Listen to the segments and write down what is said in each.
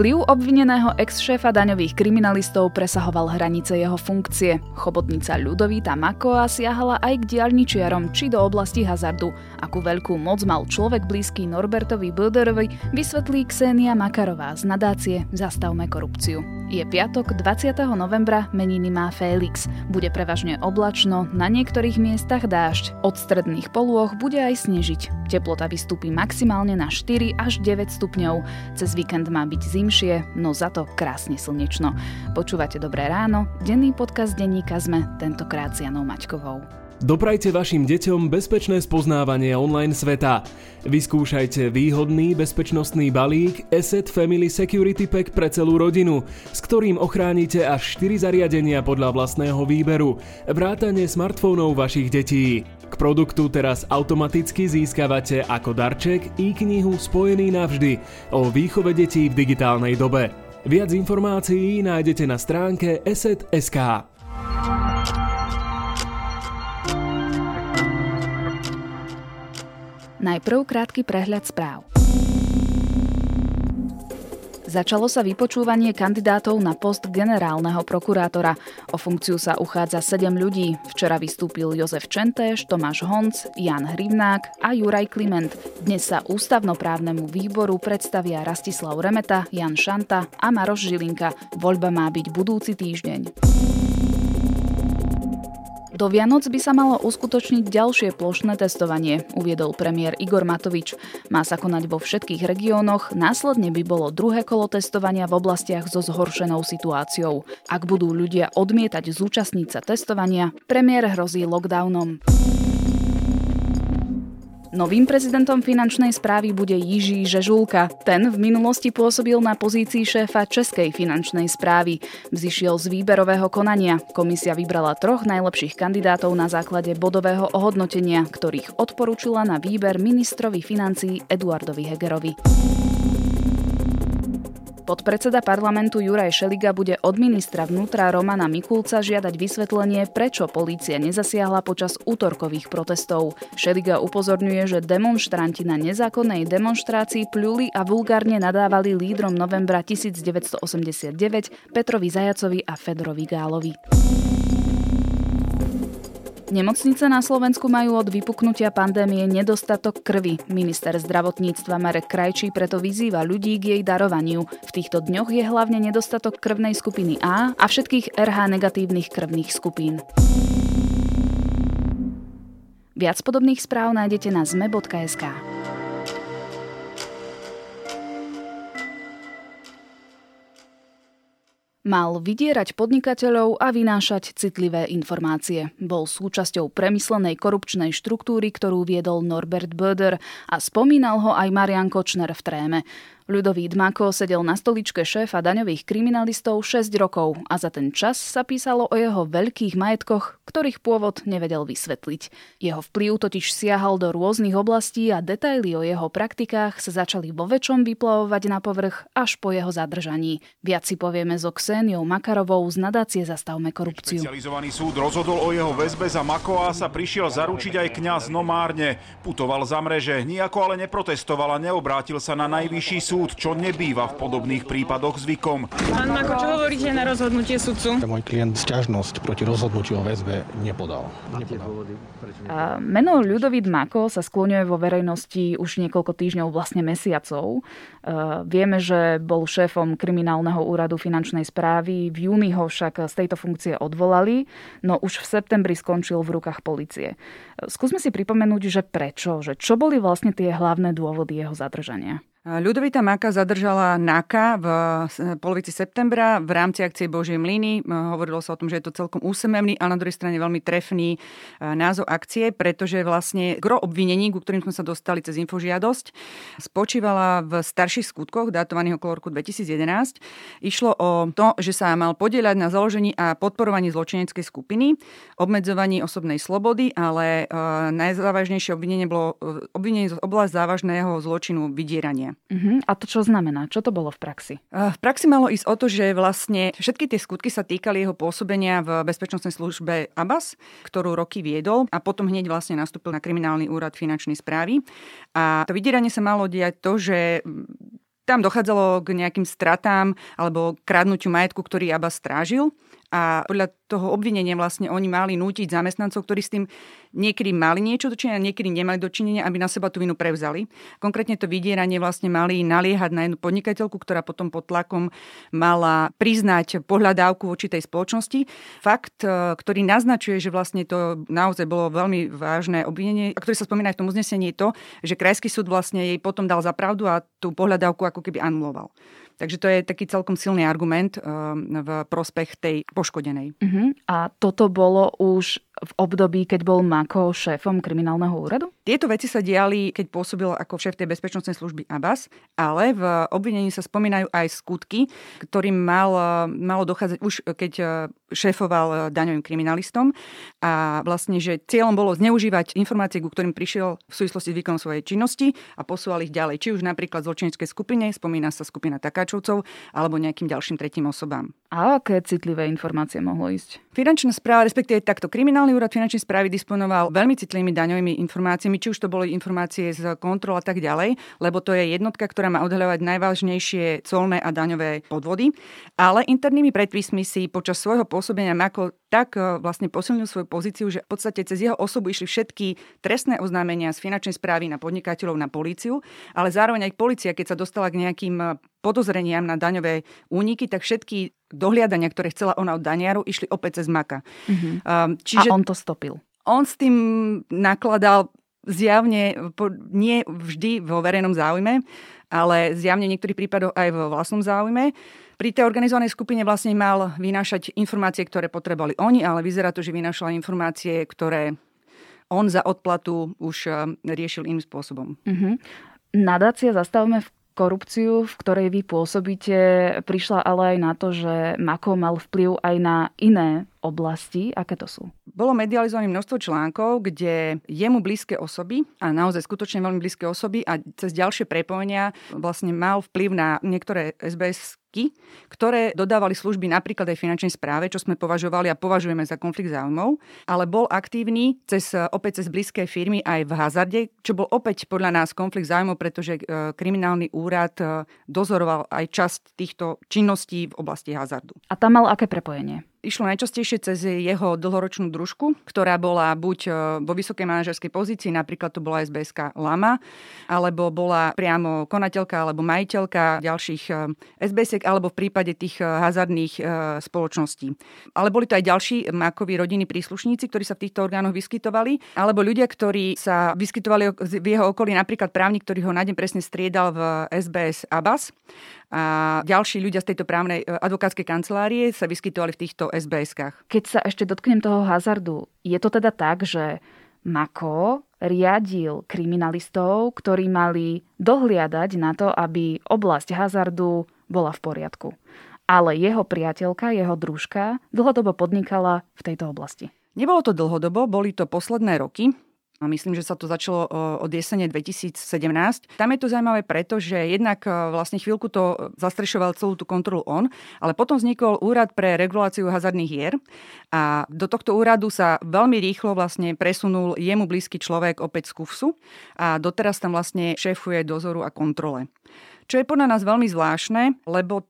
Vplyv obvineného ex-šéfa daňových kriminalistov presahoval hranice jeho funkcie. Chobotnica Ľudovíta Makoa siahala aj k diaľničiarom či do oblasti hazardu. Akú veľkú moc mal človek blízky Norbertovi Böderovi, vysvetlí Ksenia Makarová z nadácie Zastavme korupciu. Je piatok 20. novembra, meniny má Félix. Bude prevažne oblačno, na niektorých miestach dážď. Od stredných polôch bude aj snežiť. Teplota vystúpi maximálne na 4 až 9 stupňov. Cez víkend má byť zimšie, no za to krásne slnečno. Počúvate Dobré ráno, denný podcast denníka sme, tentokrát s Janou Maťkovou. Doprajte vašim deťom bezpečné spoznávanie online sveta. Vyskúšajte výhodný bezpečnostný balík Asset Family Security Pack pre celú rodinu, s ktorým ochránite až 4 zariadenia podľa vlastného výberu, vrátane smartfónov vašich detí. K produktu teraz automaticky získavate ako darček i knihu Spojený navždy o výchove detí v digitálnej dobe. Viac informácií nájdete na stránke eset.sk. Najprv krátky prehľad správ. Začalo sa vypočúvanie kandidátov na post generálneho prokurátora. O funkciu sa uchádza 7 ľudí. Včera vystúpil Jozef Čentéš, Tomáš Honc, Jan Hrivnák a Juraj Kliment. Dnes sa ústavnoprávnemu výboru predstavia Rastislav Remeta, Jan Šanta a Maroš Žilinka. Voľba má byť budúci týždeň. Do Vianoc by sa malo uskutočniť ďalšie plošné testovanie, uviedol premiér Igor Matovič. Má sa konať vo všetkých regiónoch, následne by bolo druhé kolo testovania v oblastiach so zhoršenou situáciou. Ak budú ľudia odmietať zúčastniť sa testovania, premiér hrozí lockdownom. Novým prezidentom finančnej správy bude Jiží Žežulka. Ten v minulosti pôsobil na pozícii šéfa Českej finančnej správy. Vzýšiel z výberového konania. Komisia vybrala troch najlepších kandidátov na základe bodového ohodnotenia, ktorých odporúčila na výber ministrovi financií Eduardovi Hegerovi. Podpredseda parlamentu Juraj Šeliga bude od ministra vnútra Romana Mikulca žiadať vysvetlenie, prečo polícia nezasiahla počas útorkových protestov. Šeliga upozorňuje, že demonstranti na nezákonnej demonstrácii pľuli a vulgárne nadávali lídrom novembra 1989 Petrovi Zajacovi a Fedorovi Gálovi. Nemocnice na Slovensku majú od vypuknutia pandémie nedostatok krvi. Minister zdravotníctva Marek Krajčí preto vyzýva ľudí k jej darovaniu. V týchto dňoch je hlavne nedostatok krvnej skupiny A a všetkých RH negatívnych krvných skupín. Viac podobných správ nájdete na zme.sk. Mal vydierať podnikateľov a vynášať citlivé informácie. Bol súčasťou premyslenej korupčnej štruktúry, ktorú viedol Norbert Böder a spomínal ho aj Marian Kočner v tréme. Ľudový Dmako sedel na stoličke šéfa daňových kriminalistov 6 rokov a za ten čas sa písalo o jeho veľkých majetkoch, ktorých pôvod nevedel vysvetliť. Jeho vplyv totiž siahal do rôznych oblastí a detaily o jeho praktikách sa začali vo väčšom vyplavovať na povrch až po jeho zadržaní. Viac si povieme so Kseniou Makarovou z nadácie Zastavme korupciu. Špecializovaný súd rozhodol o jeho väzbe za Makoa sa prišiel zaručiť aj kňaz Nomárne. Putoval za mreže, nijako ale neprotestoval a neobrátil sa na najvyšší súd súd, čo nebýva v podobných prípadoch zvykom. Pán Mako, čo hovoríte na rozhodnutie sudcu? Môj klient sťažnosť proti rozhodnutiu o väzbe nepodal. nepodal. A meno Ľudovít Mako sa skloňuje vo verejnosti už niekoľko týždňov, vlastne mesiacov. Vieme, že bol šéfom kriminálneho úradu finančnej správy, v júni ho však z tejto funkcie odvolali, no už v septembri skončil v rukách policie. Skúsme si pripomenúť, že prečo, že čo boli vlastne tie hlavné dôvody jeho zadržania. Ľudovita Maka zadržala NAKA v polovici septembra v rámci akcie Božie mlyny. Hovorilo sa o tom, že je to celkom úsmevný, ale na druhej strane veľmi trefný e, názov akcie, pretože vlastne gro obvinení, ku ktorým sme sa dostali cez infožiadosť, spočívala v starších skutkoch, datovaných okolo roku 2011. Išlo o to, že sa mal podieľať na založení a podporovaní zločineckej skupiny, obmedzovaní osobnej slobody, ale e, najzávažnejšie obvinenie bolo e, obvinenie z oblasti závažného zločinu vydierania. Uh-huh. A to čo znamená? Čo to bolo v praxi? V praxi malo ísť o to, že vlastne všetky tie skutky sa týkali jeho pôsobenia v bezpečnostnej službe ABAS, ktorú roky viedol a potom hneď vlastne nastúpil na kriminálny úrad finančnej správy. A to vydieranie sa malo diať to, že tam dochádzalo k nejakým stratám alebo kradnutiu majetku, ktorý Abbas strážil a podľa toho obvinenia vlastne oni mali nútiť zamestnancov, ktorí s tým niekedy mali niečo dočinenia, niekedy nemali dočinenia, aby na seba tú vinu prevzali. Konkrétne to vydieranie vlastne mali naliehať na jednu podnikateľku, ktorá potom pod tlakom mala priznať pohľadávku voči tej spoločnosti. Fakt, e, ktorý naznačuje, že vlastne to naozaj bolo veľmi vážne obvinenie, a ktorý sa spomína aj v tom uznesení, je to, že krajský súd vlastne jej potom dal za pravdu a tú pohľadávku ako keby anuloval. Takže to je taký celkom silný argument eh, v prospech tej poškodenej. Uh-huh. A toto bolo už v období, keď bol Mako šéfom kriminálneho úradu? Tieto veci sa diali, keď pôsobil ako šéf tej bezpečnostnej služby Abbas, ale v obvinení sa spomínajú aj skutky, ktorým mal, malo dochádzať už keď šéfoval daňovým kriminalistom a vlastne, že cieľom bolo zneužívať informácie, ku ktorým prišiel v súvislosti s výkonom svojej činnosti a posúval ich ďalej, či už napríklad zločineckej skupine, spomína sa skupina Takáčovcov, alebo nejakým ďalším tretím osobám. A aké citlivé informácie mohlo ísť? Finančná správa, respektíve takto kriminálny úrad finančnej správy disponoval veľmi citlivými daňovými informáciami, či už to boli informácie z kontrol a tak ďalej, lebo to je jednotka, ktorá má odhaľovať najvážnejšie colné a daňové podvody. Ale internými predpismi si počas svojho pôsobenia Mako tak e, vlastne posilnil svoju pozíciu, že v podstate cez jeho osobu išli všetky trestné oznámenia z finančnej správy na podnikateľov na políciu, ale zároveň aj policia, keď sa dostala k nejakým e, podozreniam na daňové úniky, tak všetky dohliadania, ktoré chcela ona od daniaru, išli opäť cez Maka. Mm-hmm. Um, čiže A on to stopil. On s tým nakladal zjavne nie vždy vo verejnom záujme, ale zjavne v niektorých prípadoch aj vo vlastnom záujme. Pri tej organizovanej skupine vlastne mal vynášať informácie, ktoré potrebovali oni, ale vyzerá to, že vynášala informácie, ktoré on za odplatu už riešil iným spôsobom. Uh-huh. Nadácia Zastavme v korupciu, v ktorej vy pôsobíte, prišla ale aj na to, že Mako mal vplyv aj na iné oblasti. Aké to sú? Bolo medializované množstvo článkov, kde jemu blízke osoby, a naozaj skutočne veľmi blízke osoby a cez ďalšie prepojenia vlastne mal vplyv na niektoré SBS ktoré dodávali služby napríklad aj finančnej správe, čo sme považovali a považujeme za konflikt záujmov, ale bol aktívny cez, opäť cez blízke firmy aj v hazarde, čo bol opäť podľa nás konflikt záujmov, pretože e, kriminálny úrad e, dozoroval aj časť týchto činností v oblasti hazardu. A tam mal aké prepojenie? Išlo najčastejšie cez jeho dlhoročnú družku, ktorá bola buď e, vo vysokej manažerskej pozícii, napríklad to bola SBSK Lama, alebo bola priamo konateľka alebo majiteľka ďalších e, SBS, alebo v prípade tých e, hazardných spoločností. Ale boli to aj ďalší Makovi rodiny príslušníci, ktorí sa v týchto orgánoch vyskytovali, alebo ľudia, ktorí sa vyskytovali v jeho okolí, napríklad právnik, ktorý ho na deň presne striedal v SBS Abbas a ďalší ľudia z tejto právnej e, advokátskej kancelárie sa vyskytovali v týchto SBS-kách. Keď sa ešte dotknem toho hazardu, je to teda tak, že Mako riadil kriminalistov, ktorí mali dohliadať na to, aby oblasť hazardu bola v poriadku. Ale jeho priateľka, jeho družka dlhodobo podnikala v tejto oblasti. Nebolo to dlhodobo, boli to posledné roky. A myslím, že sa to začalo od jesene 2017. Tam je to zaujímavé preto, že jednak vlastne chvíľku to zastrešoval celú tú kontrolu on, ale potom vznikol úrad pre reguláciu hazardných hier a do tohto úradu sa veľmi rýchlo vlastne presunul jemu blízky človek opäť z KUFSu a doteraz tam vlastne šéfuje dozoru a kontrole. Čo je podľa nás veľmi zvláštne, lebo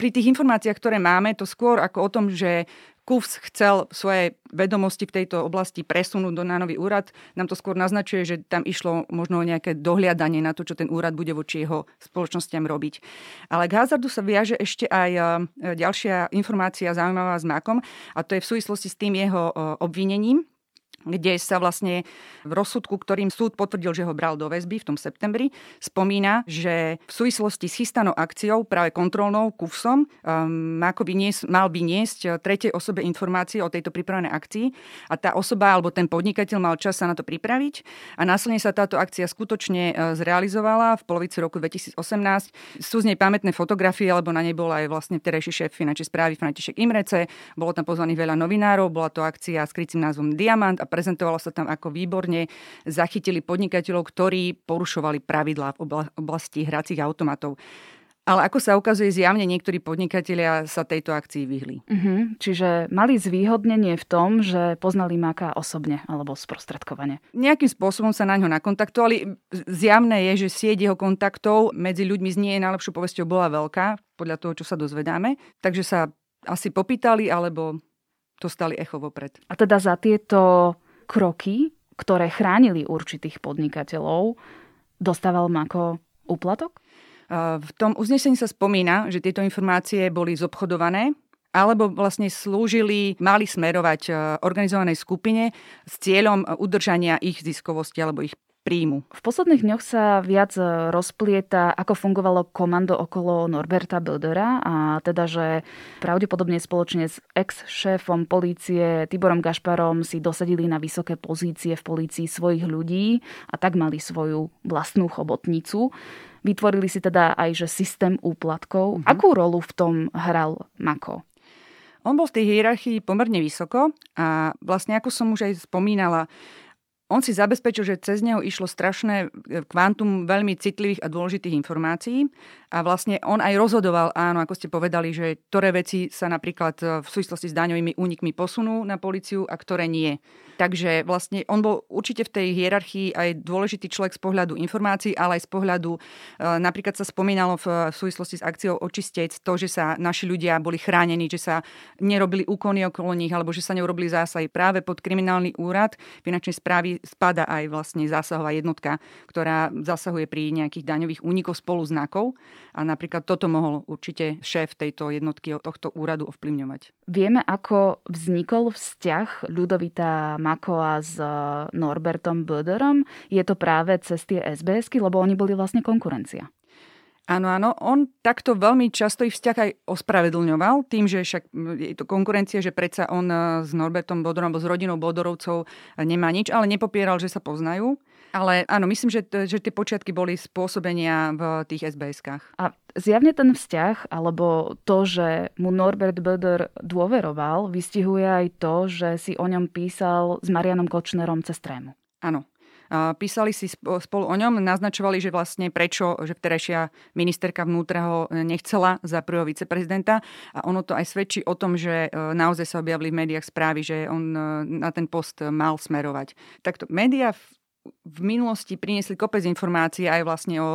pri tých informáciách, ktoré máme, to skôr ako o tom, že KUFS chcel svoje vedomosti v tejto oblasti presunúť do nánový úrad, nám to skôr naznačuje, že tam išlo možno nejaké dohliadanie na to, čo ten úrad bude voči jeho spoločnostiam robiť. Ale k hazardu sa viaže ešte aj e, ďalšia informácia zaujímavá s Makom a to je v súvislosti s tým jeho e, obvinením kde sa vlastne v rozsudku, ktorým súd potvrdil, že ho bral do väzby v tom septembri, spomína, že v súvislosti s chystanou akciou, práve kontrolnou KUFSom, um, mal by niesť tretej osobe informácie o tejto pripravenej akcii a tá osoba alebo ten podnikateľ mal čas sa na to pripraviť a následne sa táto akcia skutočne uh, zrealizovala v polovici roku 2018. Sú z nej pamätné fotografie, alebo na nej bol aj vlastne terajší šéf finančnej správy František Imrece, bolo tam pozvaných veľa novinárov, bola to akcia s krycím názvom Diamant a prezentovalo sa tam ako výborne zachytili podnikateľov, ktorí porušovali pravidlá v oblasti hracích automatov. Ale ako sa ukazuje, zjavne niektorí podnikatelia sa tejto akcii vyhli. Uh-huh. Čiže mali zvýhodnenie v tom, že poznali Maka osobne alebo sprostredkovane. Nejakým spôsobom sa na ňo nakontaktovali. Zjavné je, že sieť jeho kontaktov medzi ľuďmi z nie najlepšou povesťou bola veľká, podľa toho, čo sa dozvedáme. Takže sa asi popýtali, alebo dostali echo vopred. A teda za tieto kroky, ktoré chránili určitých podnikateľov, dostával Mako úplatok? V tom uznesení sa spomína, že tieto informácie boli zobchodované alebo vlastne slúžili, mali smerovať e, organizovanej skupine s cieľom udržania ich ziskovosti alebo ich príjmu. V posledných dňoch sa viac rozplieta, ako fungovalo komando okolo Norberta Bildera a teda, že pravdepodobne spoločne s ex-šéfom polície Tiborom Gašparom si dosadili na vysoké pozície v polícii svojich ľudí a tak mali svoju vlastnú chobotnicu. Vytvorili si teda aj že systém úplatkov. Uh-huh. Akú rolu v tom hral Mako? On bol v tej hierarchii pomerne vysoko a vlastne ako som už aj spomínala, on si zabezpečil, že cez neho išlo strašné e, kvantum veľmi citlivých a dôležitých informácií a vlastne on aj rozhodoval, áno, ako ste povedali, že ktoré veci sa napríklad e, v súvislosti s daňovými únikmi posunú na policiu a ktoré nie. Takže vlastne on bol určite v tej hierarchii aj dôležitý človek z pohľadu informácií, ale aj z pohľadu, e, napríklad sa spomínalo v súvislosti s akciou Očistec to, že sa naši ľudia boli chránení, že sa nerobili úkony okolo nich, alebo že sa neurobili zásahy práve pod kriminálny úrad finančnej správy spada aj vlastne zásahová jednotka, ktorá zasahuje pri nejakých daňových únikoch spolu znakov. A napríklad toto mohol určite šéf tejto jednotky, tohto úradu ovplyvňovať. Vieme, ako vznikol vzťah Ľudovita Makoa s Norbertom Böderom. Je to práve cez tie SBSky, lebo oni boli vlastne konkurencia. Áno, áno. On takto veľmi často ich vzťah aj ospravedlňoval tým, že však je to konkurencia, že predsa on e, s Norbertom Bodorom alebo s rodinou Bodorovcov nemá nič, ale nepopieral, že sa poznajú. Ale áno, myslím, že, že tie počiatky boli spôsobenia v tých SBS-kách. A zjavne ten vzťah, alebo to, že mu Norbert Böder dôveroval, vystihuje aj to, že si o ňom písal s Marianom Kočnerom cez trému. Áno, Písali si spolu o ňom, naznačovali, že vlastne prečo, že vterejšia ministerka vnútra ho nechcela za prvého viceprezidenta a ono to aj svedčí o tom, že e, naozaj sa objavili v médiách správy, že on e, na ten post mal smerovať. Takto médiá v, v minulosti priniesli kopec informácií aj vlastne o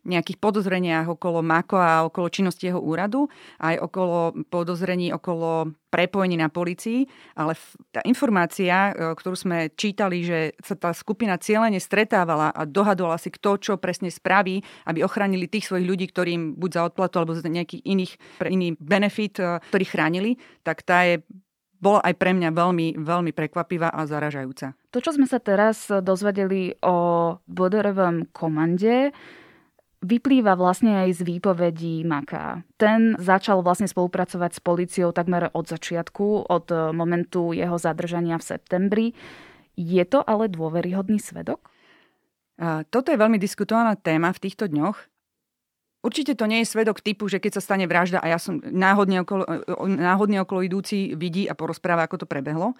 nejakých podozreniach okolo Mako a okolo činnosti jeho úradu, aj okolo podozrení okolo prepojení na policii, ale tá informácia, e, ktorú sme čítali, že sa tá skupina cieľene stretávala a dohadovala si kto čo presne spraví, aby ochránili tých svojich ľudí, ktorým buď za odplatu alebo za nejakých iných, pre iný benefit, e, ktorý chránili, tak tá je bola aj pre mňa veľmi, veľmi prekvapivá a zaražajúca. To, čo sme sa teraz dozvedeli o Boderovom komande, vyplýva vlastne aj z výpovedí Maka. Ten začal vlastne spolupracovať s policiou takmer od začiatku, od momentu jeho zadržania v septembri. Je to ale dôveryhodný svedok? Toto je veľmi diskutovaná téma v týchto dňoch. Určite to nie je svedok typu, že keď sa stane vražda a ja som náhodne okolo, náhodne okolo idúci vidí a porozpráva, ako to prebehlo.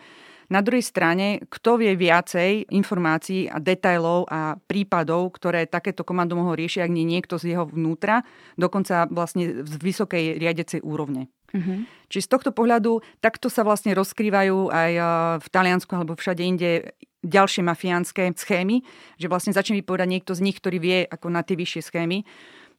Na druhej strane, kto vie viacej informácií a detajlov a prípadov, ktoré takéto komando mohol riešiť, ak nie niekto z jeho vnútra, dokonca vlastne z vysokej riadecej úrovne. Uh-huh. Čiže z tohto pohľadu takto sa vlastne rozkrývajú aj v Taliansku alebo všade inde ďalšie mafiánske schémy, že vlastne začne vypovedať niekto z nich, ktorý vie ako na tie vyššie schémy.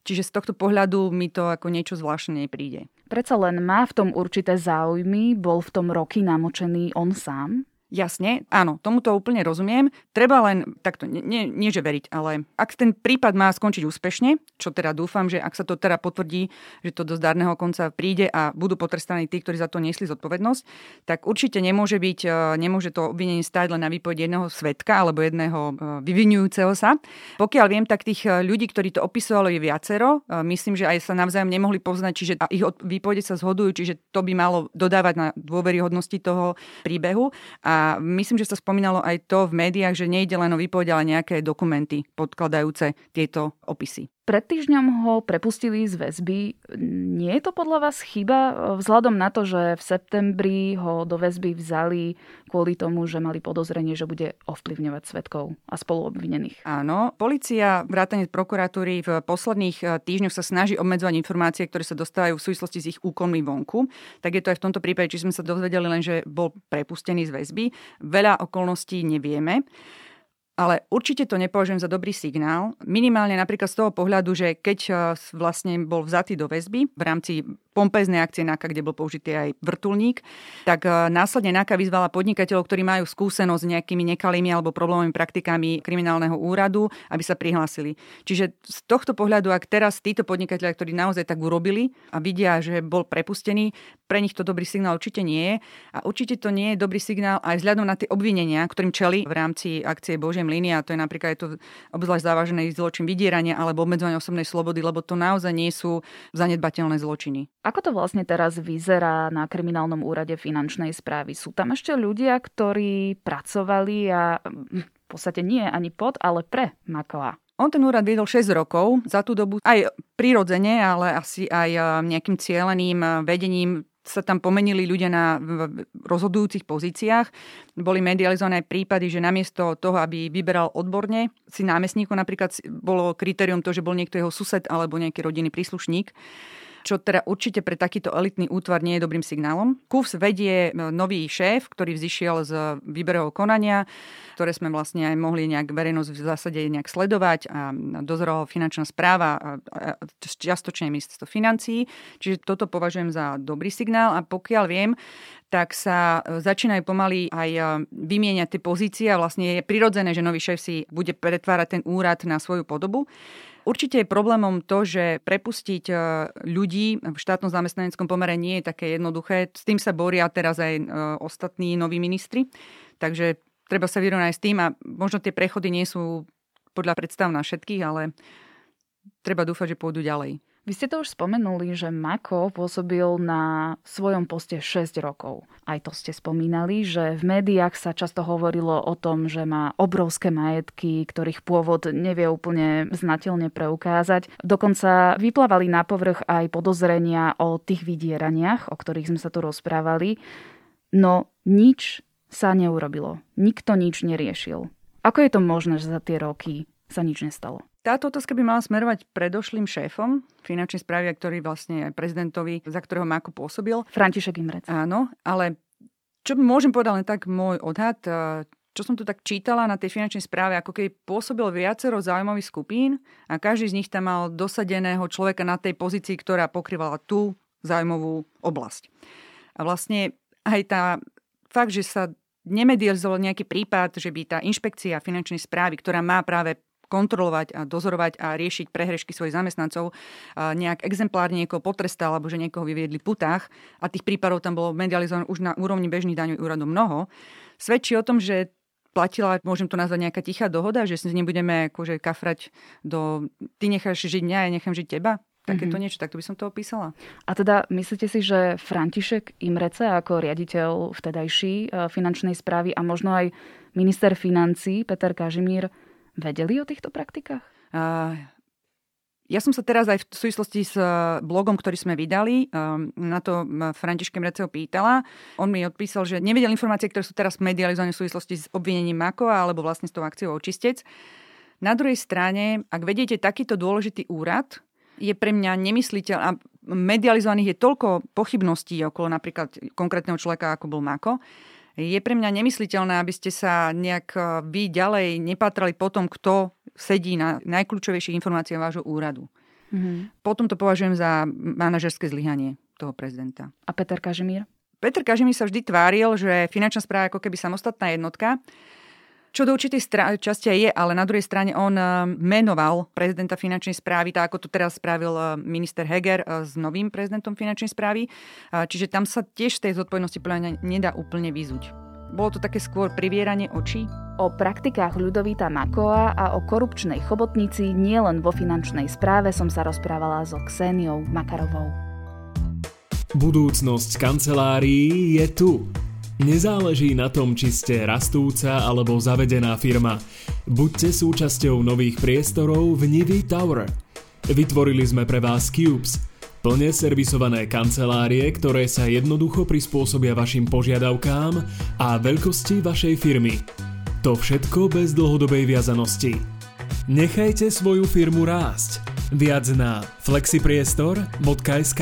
Čiže z tohto pohľadu mi to ako niečo zvláštne nepríde. Predsa len má v tom určité záujmy, bol v tom roky namočený on sám? Jasne, áno, tomuto úplne rozumiem. Treba len takto, nie, nie, že veriť, ale ak ten prípad má skončiť úspešne, čo teda dúfam, že ak sa to teda potvrdí, že to do zdarného konca príde a budú potrestaní tí, ktorí za to niesli zodpovednosť, tak určite nemôže byť, e, nemôže to obvinenie stať len na výpoveď jedného svetka alebo jedného e, vyvinujúceho sa. Pokiaľ viem, tak tých e, ľudí, ktorí to opisovali, je viacero. Myslím, že aj sa navzájom nemohli poznať, čiže ich výpovede sa zhodujú, čiže to by malo dodávať na dôveryhodnosti toho príbehu. A a myslím, že sa spomínalo aj to v médiách, že nejde len o výpoveď, ale nejaké dokumenty podkladajúce tieto opisy. Pred týždňom ho prepustili z väzby. Nie je to podľa vás chyba vzhľadom na to, že v septembri ho do väzby vzali kvôli tomu, že mali podozrenie, že bude ovplyvňovať svetkov a spoluobvinených? Áno, policia vrátane prokuratúry v posledných eh, týždňoch sa snaží obmedzovať informácie, ktoré sa dostávajú v súvislosti s ich úkonmi vonku. Tak je to aj v tomto prípade, či sme sa dozvedeli len, že bol prepustený z väzby. Veľa okolností nevieme. Ale určite to nepovažujem za dobrý signál. Minimálne napríklad z toho pohľadu, že keď eh, vlastne bol vzatý do väzby v rámci pompeznej akcie NAKA, kde bol použitý aj vrtulník, tak e, následne NAKA vyzvala podnikateľov, ktorí majú skúsenosť s nejakými nekalými alebo problémovými praktikami kriminálneho úradu, aby sa prihlásili. Čiže z tohto pohľadu, ak teraz títo podnikatelia, ktorí naozaj tak urobili a vidia, že bol prepustený, pre nich to dobrý signál určite nie je. A určite to nie je dobrý signál aj vzhľadom na tie obvinenia, ktorým čeli v rámci akcie Božiem línia, to je napríklad je to obzvlášť závažený zločin vydierania alebo obmedzovania osobnej slobody, lebo to naozaj nie sú zanedbateľné zločiny. Ako to vlastne teraz vyzerá na kriminálnom úrade finančnej správy? Sú tam ešte ľudia, ktorí pracovali a hm, v podstate nie ani pod, ale pre Makoa? On ten úrad viedol 6 rokov, za tú dobu aj prirodzene, ale asi aj eh, nejakým cieľeným eh, vedením sa tam pomenili ľudia na rozhodujúcich pozíciách. Boli medializované prípady, že namiesto toho, aby vyberal odborne si námestníkov, napríklad bolo kritérium to, že bol niekto jeho sused alebo nejaký rodinný príslušník čo teda určite pre takýto elitný útvar nie je dobrým signálom. KUFS vedie e, nový šéf, ktorý vzýšiel z výberového konania, ktoré sme vlastne aj mohli nejak verejnosť v zásade nejak sledovať a dozorovala finančná správa a čiastočne ministerstvo financií. Čiže toto považujem za dobrý signál a pokiaľ viem, tak sa e, začínajú pomaly aj e, vymieňať tie pozície a vlastne je prirodzené, že nový šéf si bude pretvárať ten úrad na svoju podobu. Určite je problémom to, že prepustiť e, ľudí v štátnom zamestnaneckom pomere nie je také jednoduché. S tým sa boria teraz aj ostatní noví ministri. Takže treba sa vyrovnať s tým a možno tie prechody nie sú podľa predstav na všetkých, ale treba dúfať, že pôjdu ďalej. Vy ste to už spomenuli, že Mako pôsobil na svojom poste 6 rokov. Aj to ste spomínali, že v médiách sa často hovorilo o tom, že má obrovské majetky, ktorých pôvod nevie úplne znateľne preukázať. Dokonca vyplávali na povrch aj podozrenia o tých vydieraniach, o ktorých sme sa tu rozprávali. No nič sa neurobilo. Nikto nič neriešil. Ako je to možné, že za tie roky sa nič nestalo? Táto otázka by mala smerovať predošlým šéfom finančnej správy, ktorý vlastne aj prezidentovi, za ktorého Mako pôsobil. František Imrec. Áno, ale čo môžem povedať len tak môj odhad, čo som tu tak čítala na tej finančnej správe, ako keď pôsobil viacero záujmových skupín a každý z nich tam mal dosadeného človeka na tej pozícii, ktorá pokrývala tú záujmovú oblasť. A vlastne aj tá fakt, že sa nemedializoval nejaký prípad, že by tá inšpekcia finančnej správy, ktorá má práve kontrolovať a dozorovať a riešiť prehrešky svojich zamestnancov, nejak exemplárne niekoho potrestal alebo že niekoho vyviedli putách a tých prípadov tam bolo medializované už na úrovni bežných daňových úradov mnoho, svedčí o tom, že platila, môžem to nazvať nejaká tichá dohoda, že si nebudeme akože kafrať do ty necháš žiť mňa, ja nechám žiť teba. Takéto mm-hmm. niečo, tak to by som to opísala. A teda myslíte si, že František Imrece ako riaditeľ vtedajší e, finančnej správy a možno aj minister financí Peter Kažimír vedeli o týchto praktikách? Uh, ja som sa teraz aj v súvislosti s uh, blogom, ktorý sme vydali, um, na to Františke Mreceho pýtala. On mi odpísal, že nevedel informácie, ktoré sú teraz medializované v súvislosti s obvinením Makova alebo vlastne s tou akciou Očistec. Na druhej strane, ak vedete takýto dôležitý úrad, je pre mňa nemysliteľ a medializovaných je toľko pochybností okolo napríklad konkrétneho človeka, ako bol Mako, je pre mňa nemysliteľné, aby ste sa nejak e, vy ďalej nepatrali po tom, kto sedí na najkľúčovejších informáciách vášho úradu. Mm-hmm. Potom to považujem za manažerské zlyhanie toho prezidenta. A Peter Kažimír? Peter Kažimír sa vždy tváril, že finančná správa je ako keby samostatná jednotka čo do určitej stra- časti je, ale na druhej strane on eh, menoval prezidenta finančnej správy, tak ako to teraz spravil eh, minister Heger eh, s novým prezidentom finančnej správy. Čiže tam sa tiež z tej zodpovednosti podľa nedá úplne vyzuť. Bolo to také skôr privieranie očí? O praktikách Ľudovíta Makoa a o korupčnej chobotnici nielen vo finančnej správe som sa rozprávala so Kseniou Makarovou. Budúcnosť kancelárií je tu. Nezáleží na tom, či ste rastúca alebo zavedená firma. Buďte súčasťou nových priestorov v Nivi Tower. Vytvorili sme pre vás Cubes, plne servisované kancelárie, ktoré sa jednoducho prispôsobia vašim požiadavkám a veľkosti vašej firmy. To všetko bez dlhodobej viazanosti. Nechajte svoju firmu rásť. Viac na flexipriestor.sk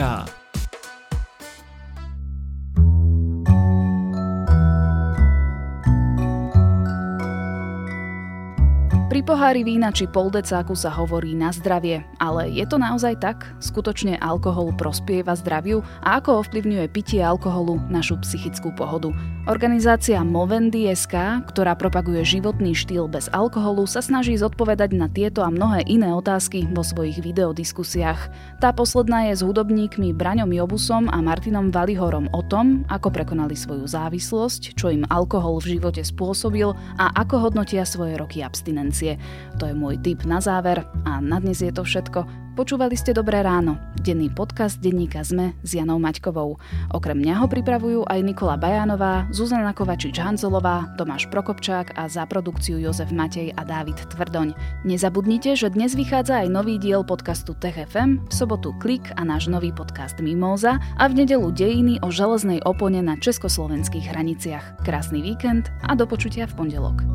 pohári vína či poldecáku sa hovorí na zdravie, ale je to naozaj tak? Skutočne alkohol prospieva zdraviu a ako ovplyvňuje pitie alkoholu našu psychickú pohodu? Organizácia Movendy SK, ktorá propaguje životný štýl bez alkoholu, sa snaží zodpovedať na tieto a mnohé iné otázky vo svojich videodiskusiách. Tá posledná je s hudobníkmi Braňom Jobusom a Martinom Valihorom o tom, ako prekonali svoju závislosť, čo im alkohol v živote spôsobil a ako hodnotia svoje roky abstinencie. To je môj tip na záver a na dnes je to všetko. Počúvali ste Dobré ráno, denný podcast denníka ZME s Janou Maťkovou. Okrem mňa ho pripravujú aj Nikola Bajánová, Zuzana Kovačič-Hanzelová, Tomáš Prokopčák a za produkciu Jozef Matej a Dávid Tvrdoň. Nezabudnite, že dnes vychádza aj nový diel podcastu Tech FM, v sobotu Klik a náš nový podcast Mimóza a v nedelu Dejiny o železnej opone na československých hraniciach. Krásny víkend a do počutia v pondelok.